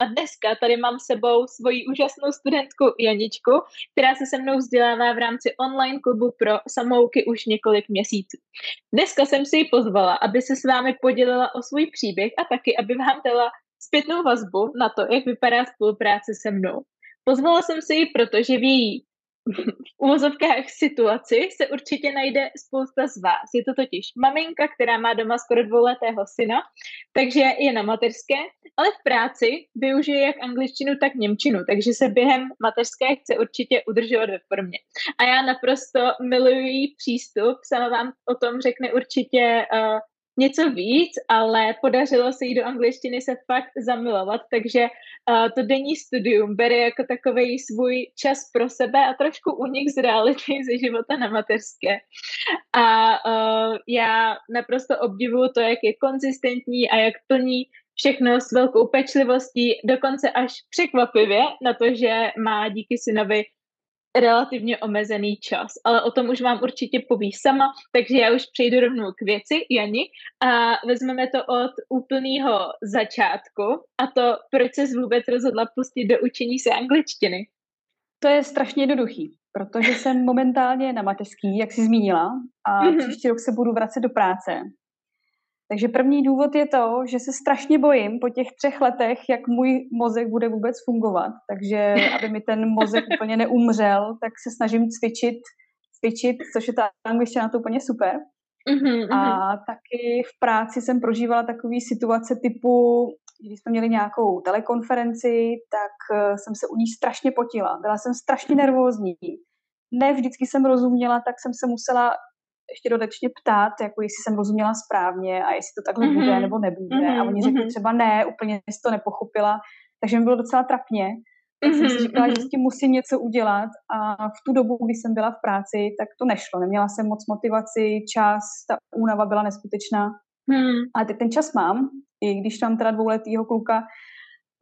A dneska tady mám s sebou svoji úžasnou studentku Janičku, která se se mnou vzdělává v rámci online klubu pro samouky už několik měsíců. Dneska jsem si ji pozvala, aby se s vámi podělila o svůj příběh a taky, aby vám dala zpětnou vazbu na to, jak vypadá spolupráce se mnou. Pozvala jsem si ji, protože v její v uvozovkách situaci se určitě najde spousta z vás. Je to totiž maminka, která má doma skoro dvouletého syna, takže je na mateřské, ale v práci využije jak angličtinu, tak němčinu, takže se během mateřské chce určitě udržovat ve formě. A já naprosto miluji přístup, sama vám o tom řekne určitě uh, něco víc, ale podařilo se jí do angličtiny se fakt zamilovat, takže uh, to denní studium bere jako takový svůj čas pro sebe a trošku unik z reality ze života na mateřské. A uh, já naprosto obdivuju to, jak je konzistentní a jak plní všechno s velkou pečlivostí, dokonce až překvapivě na to, že má díky synovi relativně omezený čas, ale o tom už vám určitě poví sama, takže já už přejdu rovnou k věci, Jani, a vezmeme to od úplného začátku a to, proč se vůbec rozhodla pustit do učení se angličtiny. To je strašně jednoduchý, protože jsem momentálně na mateřský, jak jsi zmínila, a mm-hmm. příští rok se budu vracet do práce. Takže první důvod je to, že se strašně bojím po těch třech letech, jak můj mozek bude vůbec fungovat. Takže aby mi ten mozek úplně neumřel, tak se snažím cvičit, cvičit, což je ta angličtina to úplně super. Mm-hmm, a taky v práci jsem prožívala takové situace typu, když jsme měli nějakou telekonferenci, tak eh, jsem se u ní strašně potila. Byla jsem strašně nervózní. Ne vždycky jsem rozuměla, tak jsem se musela ještě dodatečně ptát, jako jestli jsem rozuměla správně a jestli to takhle mm-hmm. bude nebo nebude. Mm-hmm. A oni řekli mm-hmm. třeba ne, úplně jsi to nepochopila. Takže mi bylo docela trapně. Tak mm-hmm. jsem si říkala, že s tím musím něco udělat a v tu dobu, kdy jsem byla v práci, tak to nešlo. Neměla jsem moc motivaci, čas, ta únava byla neskutečná. Mm. Ale teď ten čas mám, i když tam teda dvouletýho kluka,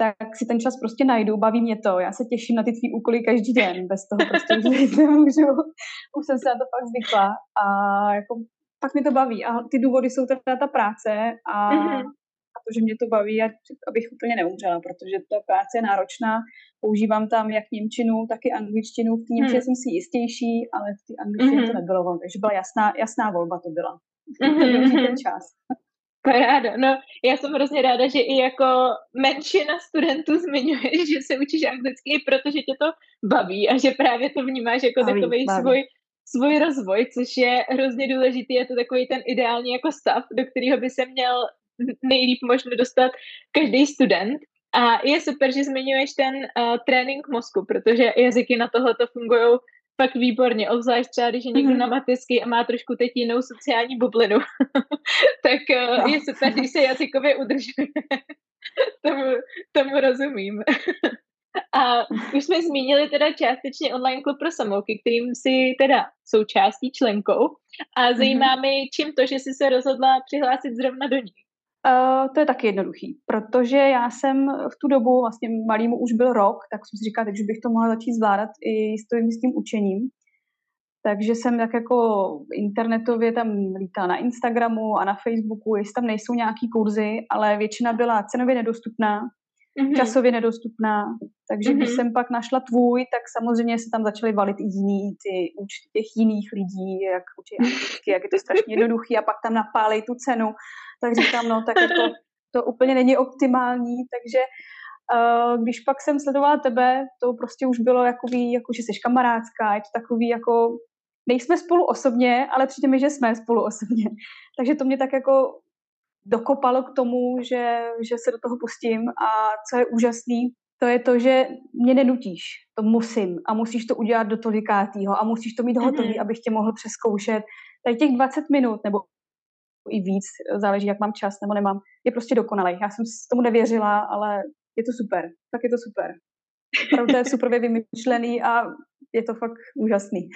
tak si ten čas prostě najdu, baví mě to, já se těším na ty tvý úkoly každý den, bez toho prostě už nemůžu, už jsem se na to fakt zvykla a jako pak mi to baví a ty důvody jsou teda ta práce a, mm-hmm. a to, že mě to baví, a, abych úplně neumřela, protože ta práce je náročná, používám tam jak Němčinu, tak i angličtinu, v té Němčině mm. jsem si jistější, ale v té angličtině mm-hmm. to nebylo, takže byla jasná, jasná volba to byla. Mm-hmm. ten čas. Paráda. No, já jsem hrozně ráda, že i jako menšina studentů zmiňuje, že se učíš anglicky, protože tě to baví a že právě to vnímáš jako baví, takový baví. svůj svůj rozvoj, což je hrozně důležitý, je to takový ten ideální jako stav, do kterého by se měl nejlíp možno dostat každý student. A je super, že zmiňuješ ten uh, trénink mozku, protože jazyky na tohle to fungují fakt výborně, obzvlášť třeba, když je někdo mm-hmm. na mateřský a má trošku teď jinou sociální bublinu, tak uh, no. je super, když se jazykově udržuje. tomu, tomu rozumím. a už jsme zmínili teda částečně online klub pro samouky, kterým si teda součástí členkou a zajímá mm-hmm. mi, čím to, že jsi se rozhodla přihlásit zrovna do ní. Uh, to je taky jednoduchý, protože já jsem v tu dobu, vlastně malýmu už byl rok, tak jsem si říkala, že bych to mohla začít zvládat i s tím, s tím učením. Takže jsem tak jako internetově tam lítala na Instagramu a na Facebooku, jestli tam nejsou nějaký kurzy, ale většina byla cenově nedostupná, mm-hmm. časově nedostupná. Takže mm-hmm. když jsem pak našla tvůj, tak samozřejmě se tam začaly valit i jiný ty účty těch jiných lidí, jak učí anglicky, jak je to strašně jednoduchý a pak tam napálej tu cenu. Tak říkám, no tak jako to úplně není optimální, takže uh, když pak jsem sledovala tebe, to prostě už bylo jakový, jako že jsi kamarádská, je to takový jako nejsme spolu osobně, ale přijde mi, že jsme spolu osobně. Takže to mě tak jako dokopalo k tomu, že, že se do toho pustím a co je úžasný, to je to, že mě nenutíš, to musím a musíš to udělat do tolikátýho a musíš to mít hotový, mm-hmm. abych tě mohl přeskoušet. Tady těch 20 minut nebo i víc, záleží, jak mám čas nebo nemám, je prostě dokonalý. Já jsem tomu nevěřila, ale je to super. Tak je to super. Opravdu to je super vymyšlený a je to fakt úžasný.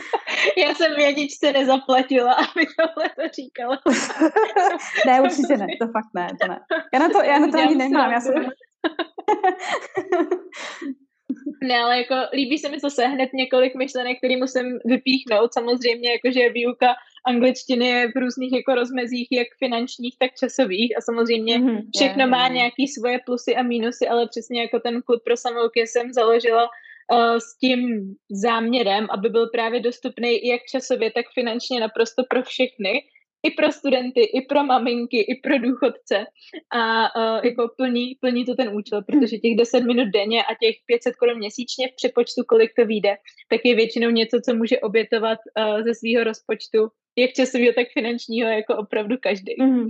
Já jsem vědičce nezaplatila, aby tohle to říkala. ne, určitě ne, to fakt ne, to ne. Já na to, já na to ani nemám, já jsem... Ne, ale jako líbí se mi zase hned několik myšlenek, který musím vypíchnout. Samozřejmě, jakože výuka angličtiny je v různých jako rozmezích, jak finančních, tak časových a samozřejmě mm-hmm, všechno má nějaký svoje plusy a mínusy, ale přesně jako ten klub pro samouky jsem založila s tím záměrem, aby byl právě dostupný jak časově, tak finančně naprosto pro všechny, i pro studenty, i pro maminky, i pro důchodce a uh, jako plní, plní to ten účel, protože těch 10 minut denně a těch 500 korun měsíčně v přepočtu, kolik to vyjde, tak je většinou něco, co může obětovat uh, ze svého rozpočtu, jak časového, tak finančního, jako opravdu každý. Mm.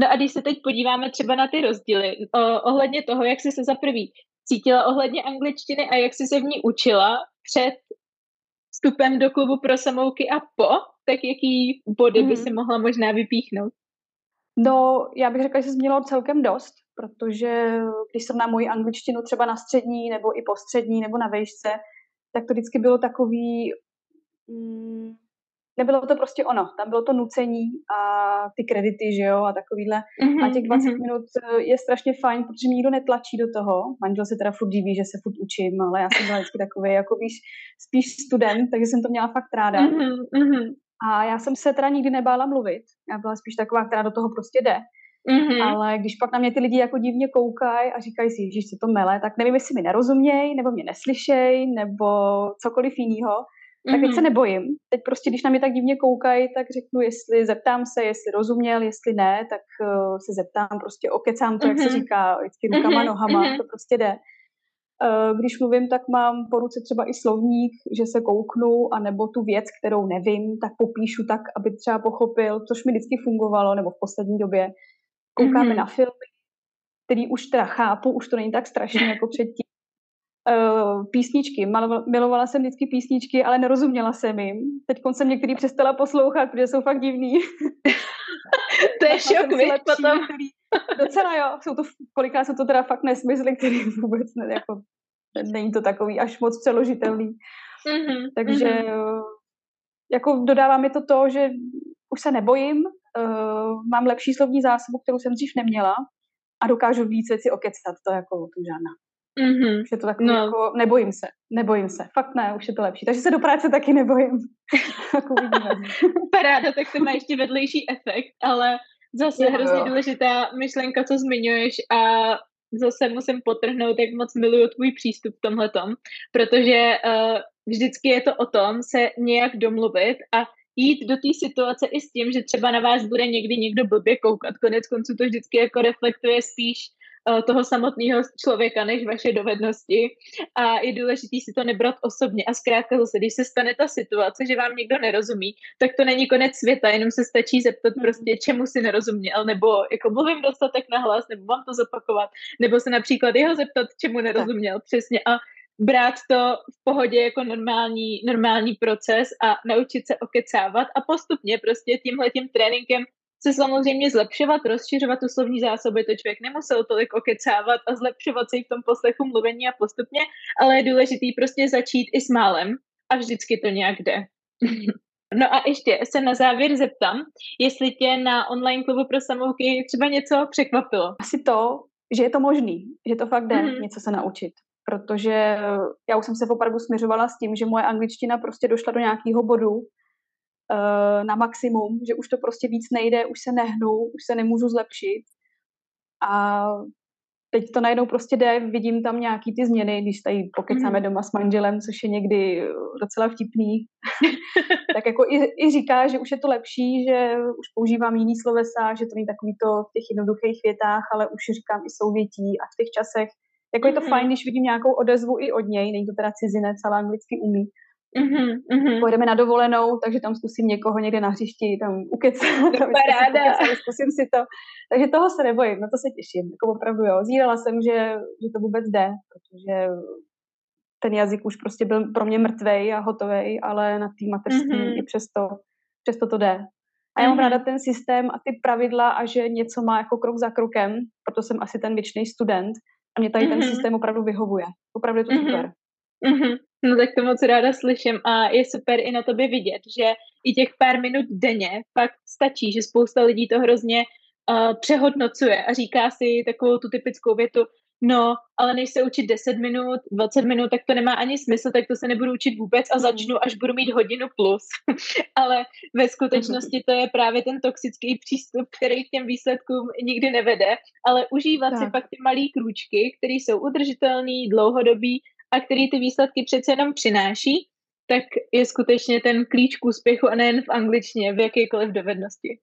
No a když se teď podíváme třeba na ty rozdíly, uh, ohledně toho, jak jsi se za prvý cítila ohledně angličtiny a jak jsi se v ní učila před vstupem do klubu pro samouky a po, tak jaký body mm-hmm. by mhm. si mohla možná vypíchnout? No, já bych řekla, že se změnilo celkem dost, protože když jsem na moji angličtinu třeba na střední, nebo i po střední, nebo na vejšce, tak to vždycky bylo takový, mm, nebylo to prostě ono, tam bylo to nucení a ty kredity, že jo, a takovýhle. Mm-hmm, a těch 20 mm-hmm. minut eh, je strašně fajn, protože mě nikdo netlačí do toho. Manžel se teda furt diví, že se furt učím, ale já jsem byla vždycky takový, jako víš, spíš student, takže jsem to měla fakt ráda. Mm-hmm. A já jsem se teda nikdy nebála mluvit. Já byla spíš taková, která do toho prostě jde. Mm-hmm. Ale když pak na mě ty lidi jako divně koukají a říkají si, že se to mele, tak nevím, jestli mi nerozumějí, nebo mě neslyšejí, nebo cokoliv jiného tak teď se mhm. nebojím. Teď prostě, když na mě tak divně koukají, tak řeknu, jestli zeptám se, jestli rozuměl, jestli ne, tak uh, se zeptám, prostě okecám to, mm-hmm. jak se mhm. říká, vždycky rukama, mm-hmm. nohama, mm-hmm. to prostě jde. Uh, když mluvím, tak mám po ruce třeba i slovník, že se kouknu, anebo tu věc, kterou nevím, tak popíšu tak, aby třeba pochopil, což mi vždycky fungovalo, nebo v poslední době. Koukáme mm-hmm. na filmy, který už teda chápu, už to není tak strašně jako předtím, uh, písničky. Milovala jsem vždycky písničky, ale nerozuměla jsem jim. Teď jsem některý přestala poslouchat, protože jsou fakt divný. to je šok, potom. Který, docela jo, jsou to, kolikrát jsou to teda fakt nesmysly, který vůbec ne, jako, není to takový až moc přeložitelný. Mm-hmm, Takže mm-hmm. jako dodává mi to to, že už se nebojím, uh, mám lepší slovní zásobu, kterou jsem dřív neměla a dokážu více si okecat, to jako tu žádná. Mm-hmm. Už je to takový no. jako, nebojím se, nebojím se, fakt ne, už je to lepší. Takže se do práce taky nebojím. Paráda, tak to má ještě vedlejší efekt, ale zase jo, hrozně jo. důležitá myšlenka, co zmiňuješ a zase musím potrhnout, jak moc miluju tvůj přístup v tomhletom, protože uh, vždycky je to o tom se nějak domluvit a jít do té situace i s tím, že třeba na vás bude někdy někdo blbě koukat. Konec konců to vždycky jako reflektuje spíš toho samotného člověka než vaše dovednosti a je důležité si to nebrat osobně a zkrátka zase, když se stane ta situace, že vám někdo nerozumí, tak to není konec světa, jenom se stačí zeptat hmm. prostě, čemu si nerozuměl, nebo jako mluvím dostatek nahlas, nebo mám to zopakovat, nebo se například jeho zeptat, čemu nerozuměl tak. přesně a brát to v pohodě jako normální, normální proces a naučit se okecávat a postupně prostě tímhle tím tréninkem se samozřejmě zlepšovat, rozšiřovat tu slovní zásoby, to člověk nemusel tolik okecávat a zlepšovat se i v tom poslechu mluvení a postupně, ale je důležitý prostě začít i s málem a vždycky to nějak jde. No a ještě se na závěr zeptám, jestli tě na online klubu pro samouky třeba něco překvapilo. Asi to, že je to možný, že to fakt jde mm-hmm. něco se naučit. Protože já už jsem se opravdu směřovala s tím, že moje angličtina prostě došla do nějakého bodu, na maximum, že už to prostě víc nejde, už se nehnu, už se nemůžu zlepšit. A teď to najednou prostě jde, vidím tam nějaký ty změny, když tady pokecáme mm. doma s manželem, což je někdy docela vtipný, tak jako i, i říká, že už je to lepší, že už používám jiný slovesa, že to není takový to v těch jednoduchých větách, ale už říkám i souvětí a v těch časech. Jako je to mm. fajn, když vidím nějakou odezvu i od něj, není to teda cizinec, ale anglicky umí, Mm-hmm, mm-hmm. Pojedeme na dovolenou, takže tam zkusím někoho někde na hřišti tam ukecat. Paráda. Zkusím si to. Takže toho se nebojím, na to se těším. Jako opravdu jo. Zírala jsem, že, že to vůbec jde, protože ten jazyk už prostě byl pro mě mrtvej a hotovej, ale na té mateřství mm-hmm. i přesto, přesto to jde. A já mám mm-hmm. ráda ten systém a ty pravidla a že něco má jako krok za krokem, proto jsem asi ten věčný student a mě tady mm-hmm. ten systém opravdu vyhovuje. Opravdu je to mm-hmm. super. Mm-hmm. No tak to moc ráda slyším a je super i na tobě vidět, že i těch pár minut denně fakt stačí, že spousta lidí to hrozně uh, přehodnocuje a říká si takovou tu typickou větu, no, ale než se učit 10 minut, 20 minut, tak to nemá ani smysl, tak to se nebudu učit vůbec a mhm. začnu, až budu mít hodinu plus. ale ve skutečnosti to je právě ten toxický přístup, který k těm výsledkům nikdy nevede, ale užívat tak. si pak ty malé krůčky, které jsou udržitelné, dlouhodobí a který ty výsledky přece jenom přináší, tak je skutečně ten klíč k úspěchu a nejen v angličtině, v jakékoliv dovednosti.